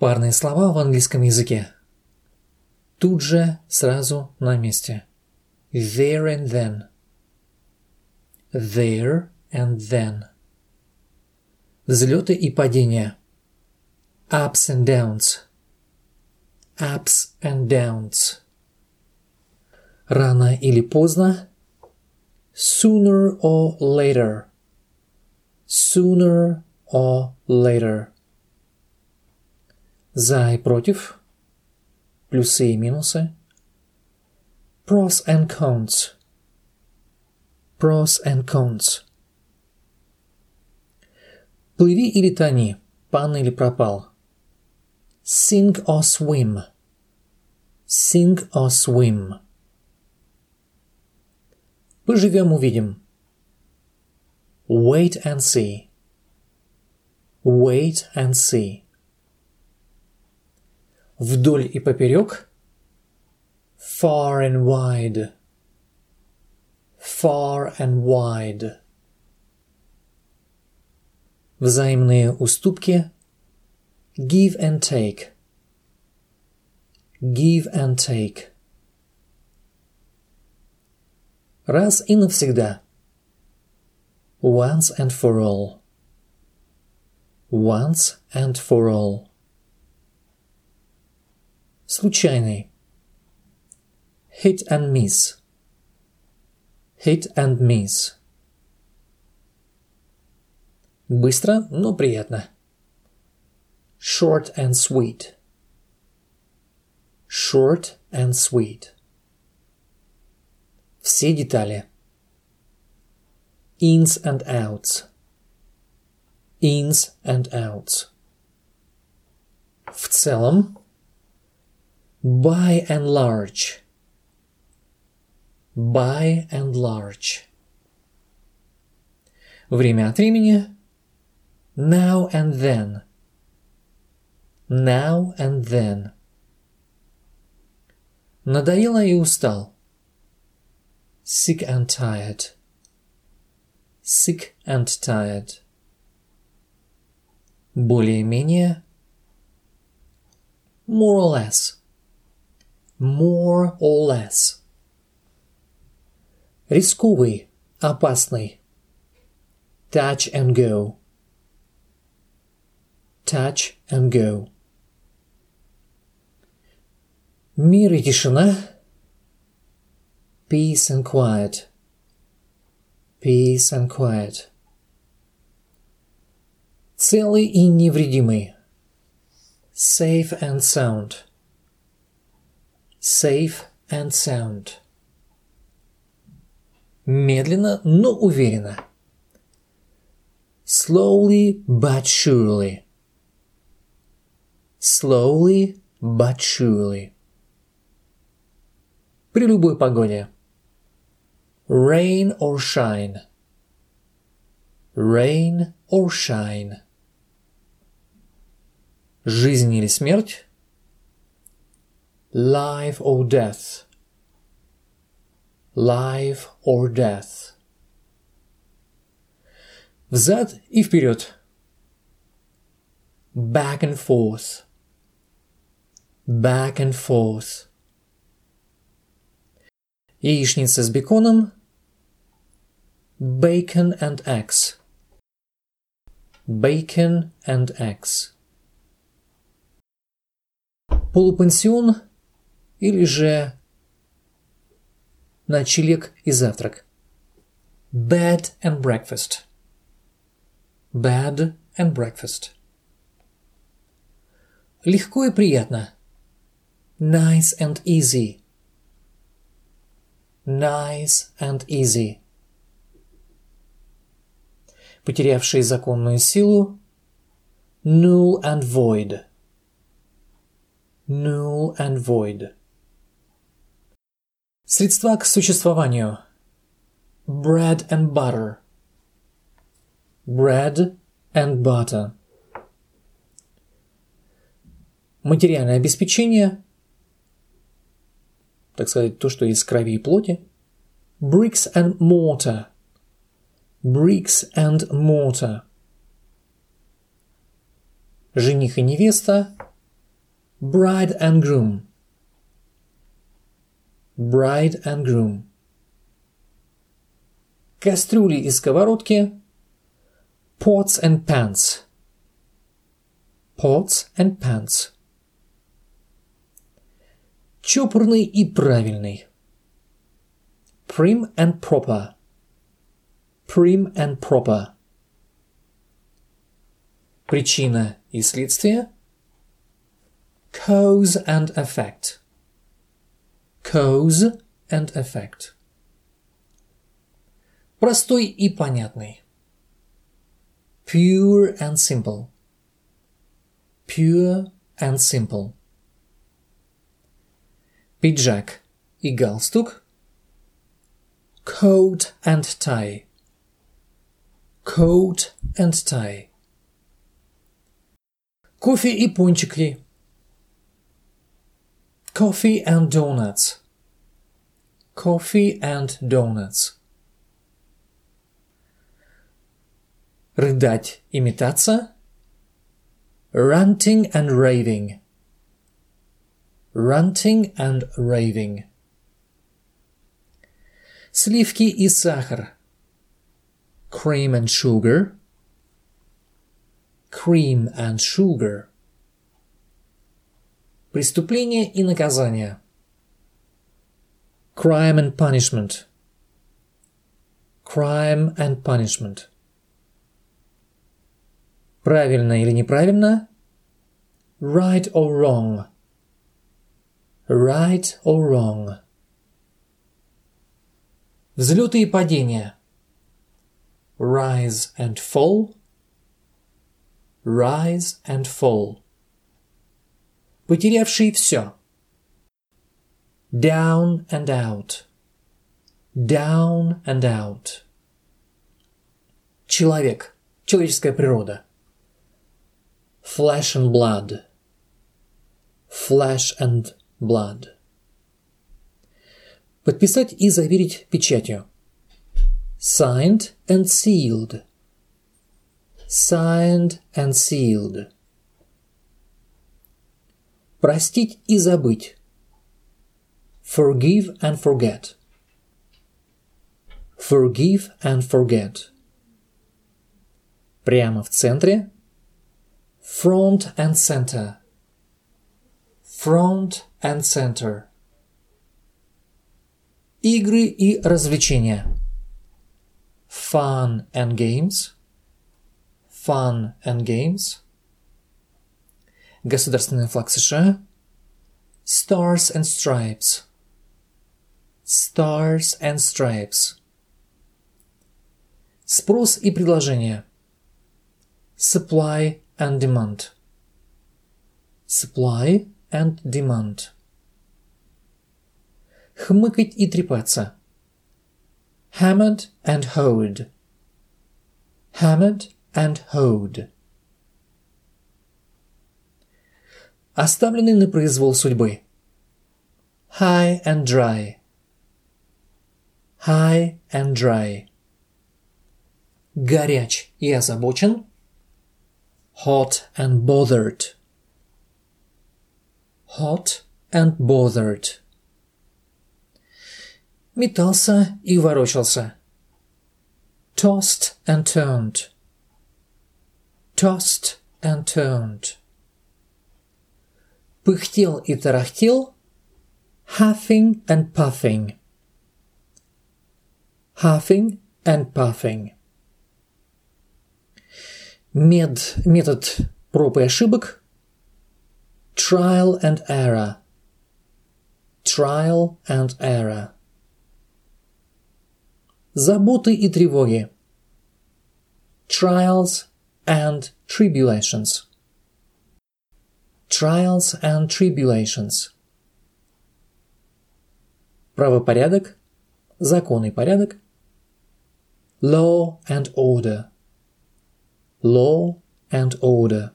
Парные слова в английском языке. Тут же, сразу, на месте. There and then. There and then. Взлеты и падения. Ups and downs. Ups and downs. Рано или поздно. Sooner or later. Sooner or later. За и против. Плюсы и минусы. Pros and cons. Pros and cons. Плыви или тони, пан или пропал. Sink or swim. Sink or swim. Поживем увидим. Wait and see. Wait and see. Вдоль и поперек. Far and wide. Far and wide. Взаимные уступки. Give and take. Give and take. Раз и навсегда. Once and for all. Once and for all. Случайный. Hit and miss. Hit and miss. Быстро, но приятно. Short and sweet. Short and sweet. Все детали. Ins and outs. Ins and outs. В целом, By and large. By and large. Время от времени. Now and then. Now and then. Надоело и устал. Sick and tired. Sick and tired. Более-менее. More or less more or less. Рисковый, опасный. Touch and go. Touch and go. Мир и тишина. Peace and quiet. Peace and quiet. Целый и невредимый. Safe and sound Safe and sound. Медленно, но уверенно. Slowly but surely. Slowly but surely. При любой погоде. Rain or shine. Rain or shine. Жизнь или смерть? Life or death. Life or death. Взад и вперед. Back and forth. Back and forth. Яичница с беконом. Bacon and eggs. Bacon and eggs. Полупансион или же ночлег и завтрак. Bed and breakfast. Bed and breakfast. Легко и приятно. Nice and easy. Nice and easy. Потерявшие законную силу. Null and void. Null and void. Средства к существованию. Bread and butter. Bread and butter. Материальное обеспечение. Так сказать, то, что из крови и плоти. Bricks and mortar. Bricks and mortar. Жених и невеста. Bride and groom. Bride and groom. Кастрюли и сковородки. Pots and pans. Pots and pans. Чопорный и правильный. Prim and proper. Prim and proper. Причина и следствие. Cause and effect. Cause and effect. Простой и понятный. Pure and simple. Pure and simple. Пиджак и галстук. Coat and tie. Coat and tie. Кофе и пончики. Coffee and donuts. Coffee and donuts. Рыдать и метаться. Ranting and raving. Ranting and raving. Сливки и сахар. Cream and sugar. Cream and sugar. Преступление и наказание. Crime and punishment. Crime and punishment. Правильно или неправильно? Right or wrong. Right or wrong. Взлеты и падения. Rise and fall. Rise and fall. Потерявший все. Down and out. Down and out. Человек. Человеческая природа. Flesh and blood. Flesh and blood. Подписать и заверить печатью. Signed and sealed. Signed and sealed. Простить и забыть. Forgive and forget. Forgive and forget. Прямо в центре. Front and center. Front and center. Игры и развлечения. Fun and games. Fun and games. Государственный флаг США. Stars and Stripes. Stars and Stripes. Спрос и предложение. Supply and demand. Supply and demand. Хмыкать и трепаться. Hammered and hoed. Hammered and hoed. оставленный на произвол судьбы. High and dry. High and dry. Горяч и озабочен. Hot and bothered. Hot and bothered. Метался и ворочался. Tossed and turned. Tossed and turned пыхтел и тарахтел, huffing and puffing. Huffing and puffing. Мед, метод проб и ошибок. Trial and error. Trial and error. Заботы и тревоги. Trials and tribulations trials and tribulations. Правопорядок, закон и порядок. Law and order. Law and order.